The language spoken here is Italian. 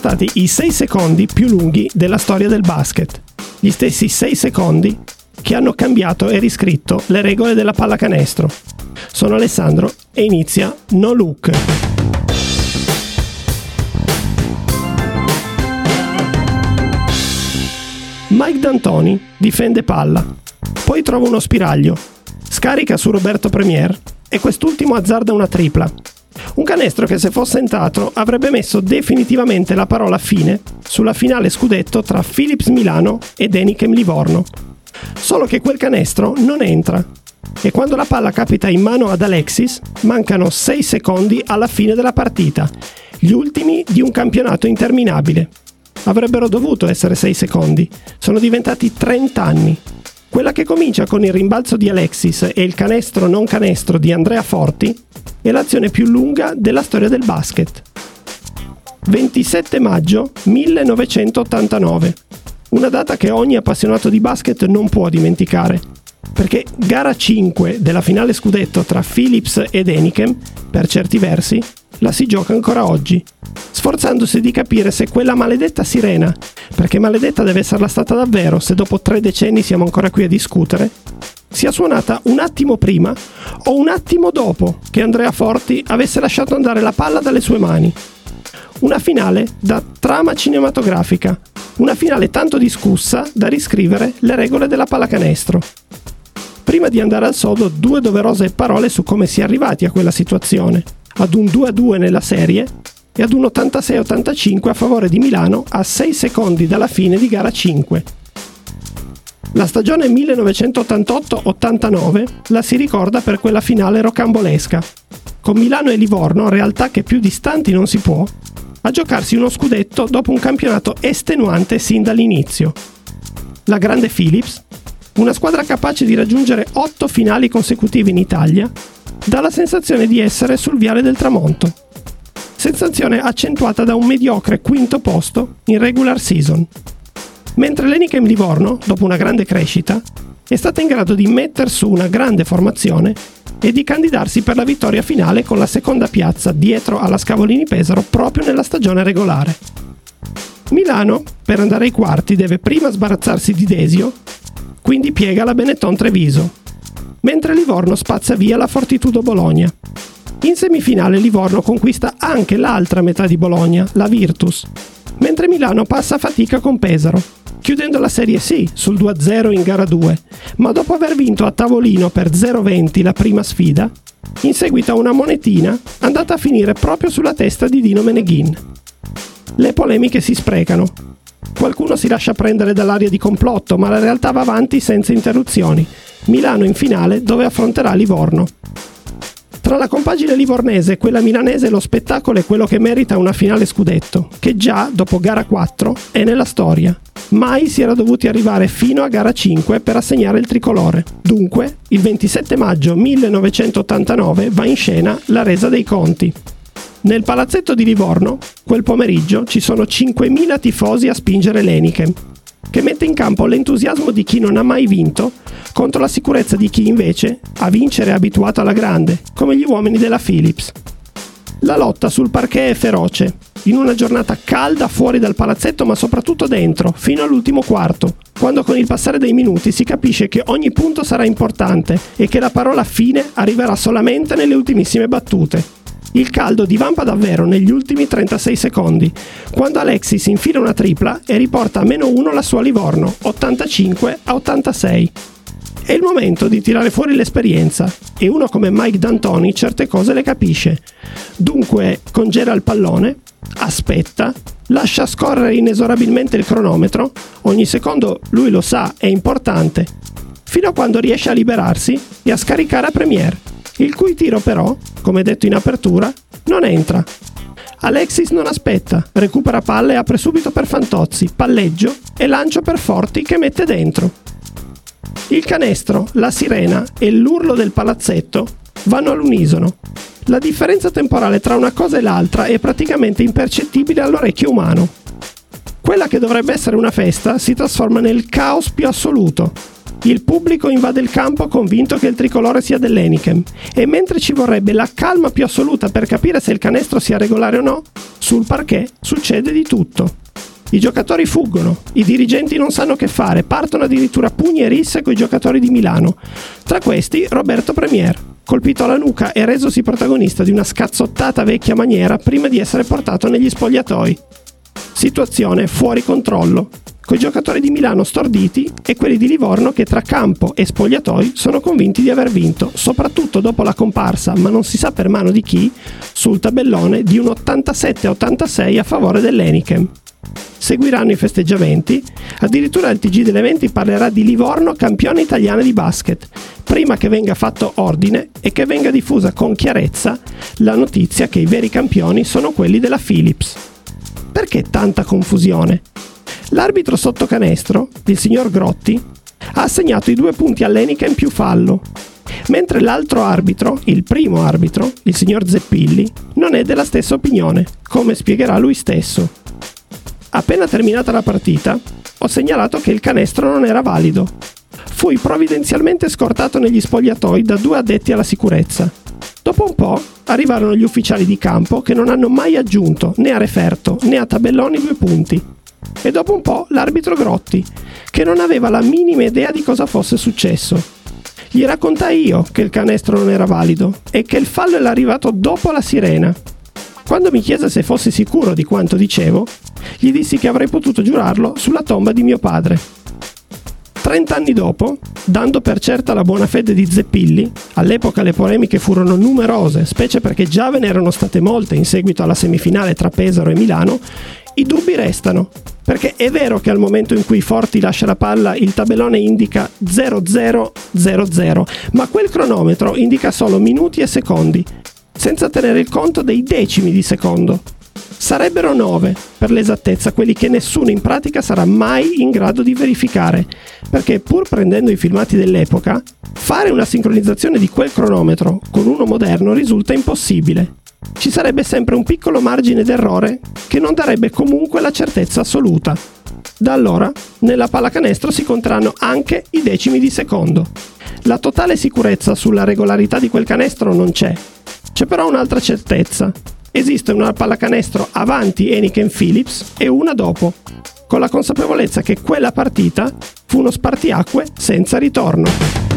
stati i 6 secondi più lunghi della storia del basket. Gli stessi 6 secondi che hanno cambiato e riscritto le regole della pallacanestro. Sono Alessandro e inizia No Look. Mike D'Antoni difende palla, poi trova uno spiraglio, scarica su Roberto Premier e quest'ultimo azzarda una tripla. Un canestro che se fosse entrato avrebbe messo definitivamente la parola fine sulla finale scudetto tra Philips Milano ed Enichem Livorno. Solo che quel canestro non entra e quando la palla capita in mano ad Alexis mancano 6 secondi alla fine della partita, gli ultimi di un campionato interminabile. Avrebbero dovuto essere 6 secondi, sono diventati 30 anni. Quella che comincia con il rimbalzo di Alexis e il canestro non canestro di Andrea Forti è l'azione più lunga della storia del basket. 27 maggio 1989. Una data che ogni appassionato di basket non può dimenticare, perché gara 5 della finale scudetto tra Philips ed Enichem, per certi versi, la si gioca ancora oggi, sforzandosi di capire se quella maledetta sirena, perché maledetta deve esserla stata davvero se dopo tre decenni siamo ancora qui a discutere, sia suonata un attimo prima o un attimo dopo che Andrea Forti avesse lasciato andare la palla dalle sue mani. Una finale da trama cinematografica, una finale tanto discussa da riscrivere le regole della pallacanestro. Prima di andare al sodo, due doverose parole su come si è arrivati a quella situazione ad un 2-2 nella serie e ad un 86-85 a favore di Milano a 6 secondi dalla fine di gara 5. La stagione 1988-89 la si ricorda per quella finale rocambolesca, con Milano e Livorno, realtà che più distanti non si può, a giocarsi uno scudetto dopo un campionato estenuante sin dall'inizio. La grande Philips, una squadra capace di raggiungere 8 finali consecutive in Italia, dà la sensazione di essere sul viale del tramonto. Sensazione accentuata da un mediocre quinto posto in regular season. Mentre l'Enichem Livorno, dopo una grande crescita, è stata in grado di mettere su una grande formazione e di candidarsi per la vittoria finale con la seconda piazza dietro alla Scavolini Pesaro proprio nella stagione regolare. Milano, per andare ai quarti, deve prima sbarazzarsi di Desio, quindi piega la Benetton Treviso, mentre Livorno spazza via la Fortitudo Bologna. In semifinale Livorno conquista anche l'altra metà di Bologna, la Virtus, mentre Milano passa a fatica con Pesaro, chiudendo la Serie sì sul 2-0 in gara 2, ma dopo aver vinto a tavolino per 0-20 la prima sfida, in seguito a una monetina andata a finire proprio sulla testa di Dino Meneghin. Le polemiche si sprecano. Qualcuno si lascia prendere dall'aria di complotto, ma la realtà va avanti senza interruzioni Milano in finale dove affronterà Livorno. Tra la compagine livornese e quella milanese lo spettacolo è quello che merita una finale scudetto, che già dopo gara 4 è nella storia. Mai si era dovuti arrivare fino a gara 5 per assegnare il tricolore. Dunque, il 27 maggio 1989 va in scena la resa dei conti. Nel palazzetto di Livorno, quel pomeriggio, ci sono 5.000 tifosi a spingere l'Enichem, che mette in campo l'entusiasmo di chi non ha mai vinto contro la sicurezza di chi invece a vincere è abituato alla grande, come gli uomini della Philips. La lotta sul parquet è feroce, in una giornata calda fuori dal palazzetto ma soprattutto dentro, fino all'ultimo quarto, quando con il passare dei minuti si capisce che ogni punto sarà importante e che la parola fine arriverà solamente nelle ultimissime battute. Il caldo divampa davvero negli ultimi 36 secondi, quando Alexis infila una tripla e riporta a meno 1 la sua Livorno, 85 a 86. È il momento di tirare fuori l'esperienza e uno come Mike D'Antoni certe cose le capisce. Dunque congela il pallone, aspetta, lascia scorrere inesorabilmente il cronometro, ogni secondo lui lo sa è importante, fino a quando riesce a liberarsi e a scaricare a Premier il cui tiro però, come detto in apertura, non entra. Alexis non aspetta, recupera palle e apre subito per Fantozzi, palleggio e lancio per Forti che mette dentro. Il canestro, la sirena e l'urlo del palazzetto vanno all'unisono. La differenza temporale tra una cosa e l'altra è praticamente impercettibile all'orecchio umano. Quella che dovrebbe essere una festa si trasforma nel caos più assoluto, il pubblico invade il campo convinto che il tricolore sia dell'Enichem e mentre ci vorrebbe la calma più assoluta per capire se il canestro sia regolare o no, Sul parquet succede di tutto. I giocatori fuggono, i dirigenti non sanno che fare, partono addirittura pugni e risse con i giocatori di Milano. Tra questi Roberto Premier, colpito alla nuca e resosi protagonista di una scazzottata vecchia maniera prima di essere portato negli spogliatoi. Situazione fuori controllo, con i giocatori di Milano storditi e quelli di Livorno che tra campo e spogliatoi sono convinti di aver vinto, soprattutto dopo la comparsa, ma non si sa per mano di chi, sul tabellone di un 87-86 a favore dell'Enichem. Seguiranno i festeggiamenti, addirittura il TG dell'Eventi parlerà di Livorno campione italiana di basket, prima che venga fatto ordine e che venga diffusa con chiarezza la notizia che i veri campioni sono quelli della Philips. Perché tanta confusione? L'arbitro sotto canestro, il signor Grotti, ha assegnato i due punti all'Enica in più fallo, mentre l'altro arbitro, il primo arbitro, il signor Zeppilli, non è della stessa opinione, come spiegherà lui stesso. Appena terminata la partita, ho segnalato che il canestro non era valido. Fui provvidenzialmente scortato negli spogliatoi da due addetti alla sicurezza. Dopo un po' arrivarono gli ufficiali di campo che non hanno mai aggiunto né a referto né a tabelloni due punti. E dopo un po' l'arbitro Grotti, che non aveva la minima idea di cosa fosse successo. Gli raccontai io che il canestro non era valido e che il fallo era arrivato dopo la sirena. Quando mi chiese se fossi sicuro di quanto dicevo, gli dissi che avrei potuto giurarlo sulla tomba di mio padre. Trent'anni dopo, dando per certa la buona fede di Zeppilli, all'epoca le polemiche furono numerose, specie perché già ve ne erano state molte in seguito alla semifinale tra Pesaro e Milano, i dubbi restano, perché è vero che al momento in cui Forti lascia la palla il tabellone indica 0000, ma quel cronometro indica solo minuti e secondi senza tenere il conto dei decimi di secondo. Sarebbero 9, per l'esattezza, quelli che nessuno in pratica sarà mai in grado di verificare, perché pur prendendo i filmati dell'epoca, fare una sincronizzazione di quel cronometro con uno moderno risulta impossibile. Ci sarebbe sempre un piccolo margine d'errore che non darebbe comunque la certezza assoluta. Da allora, nella pallacanestro si conteranno anche i decimi di secondo. La totale sicurezza sulla regolarità di quel canestro non c'è, c'è però un'altra certezza. Esiste una pallacanestro avanti Eniken Phillips e una dopo, con la consapevolezza che quella partita fu uno spartiacque senza ritorno.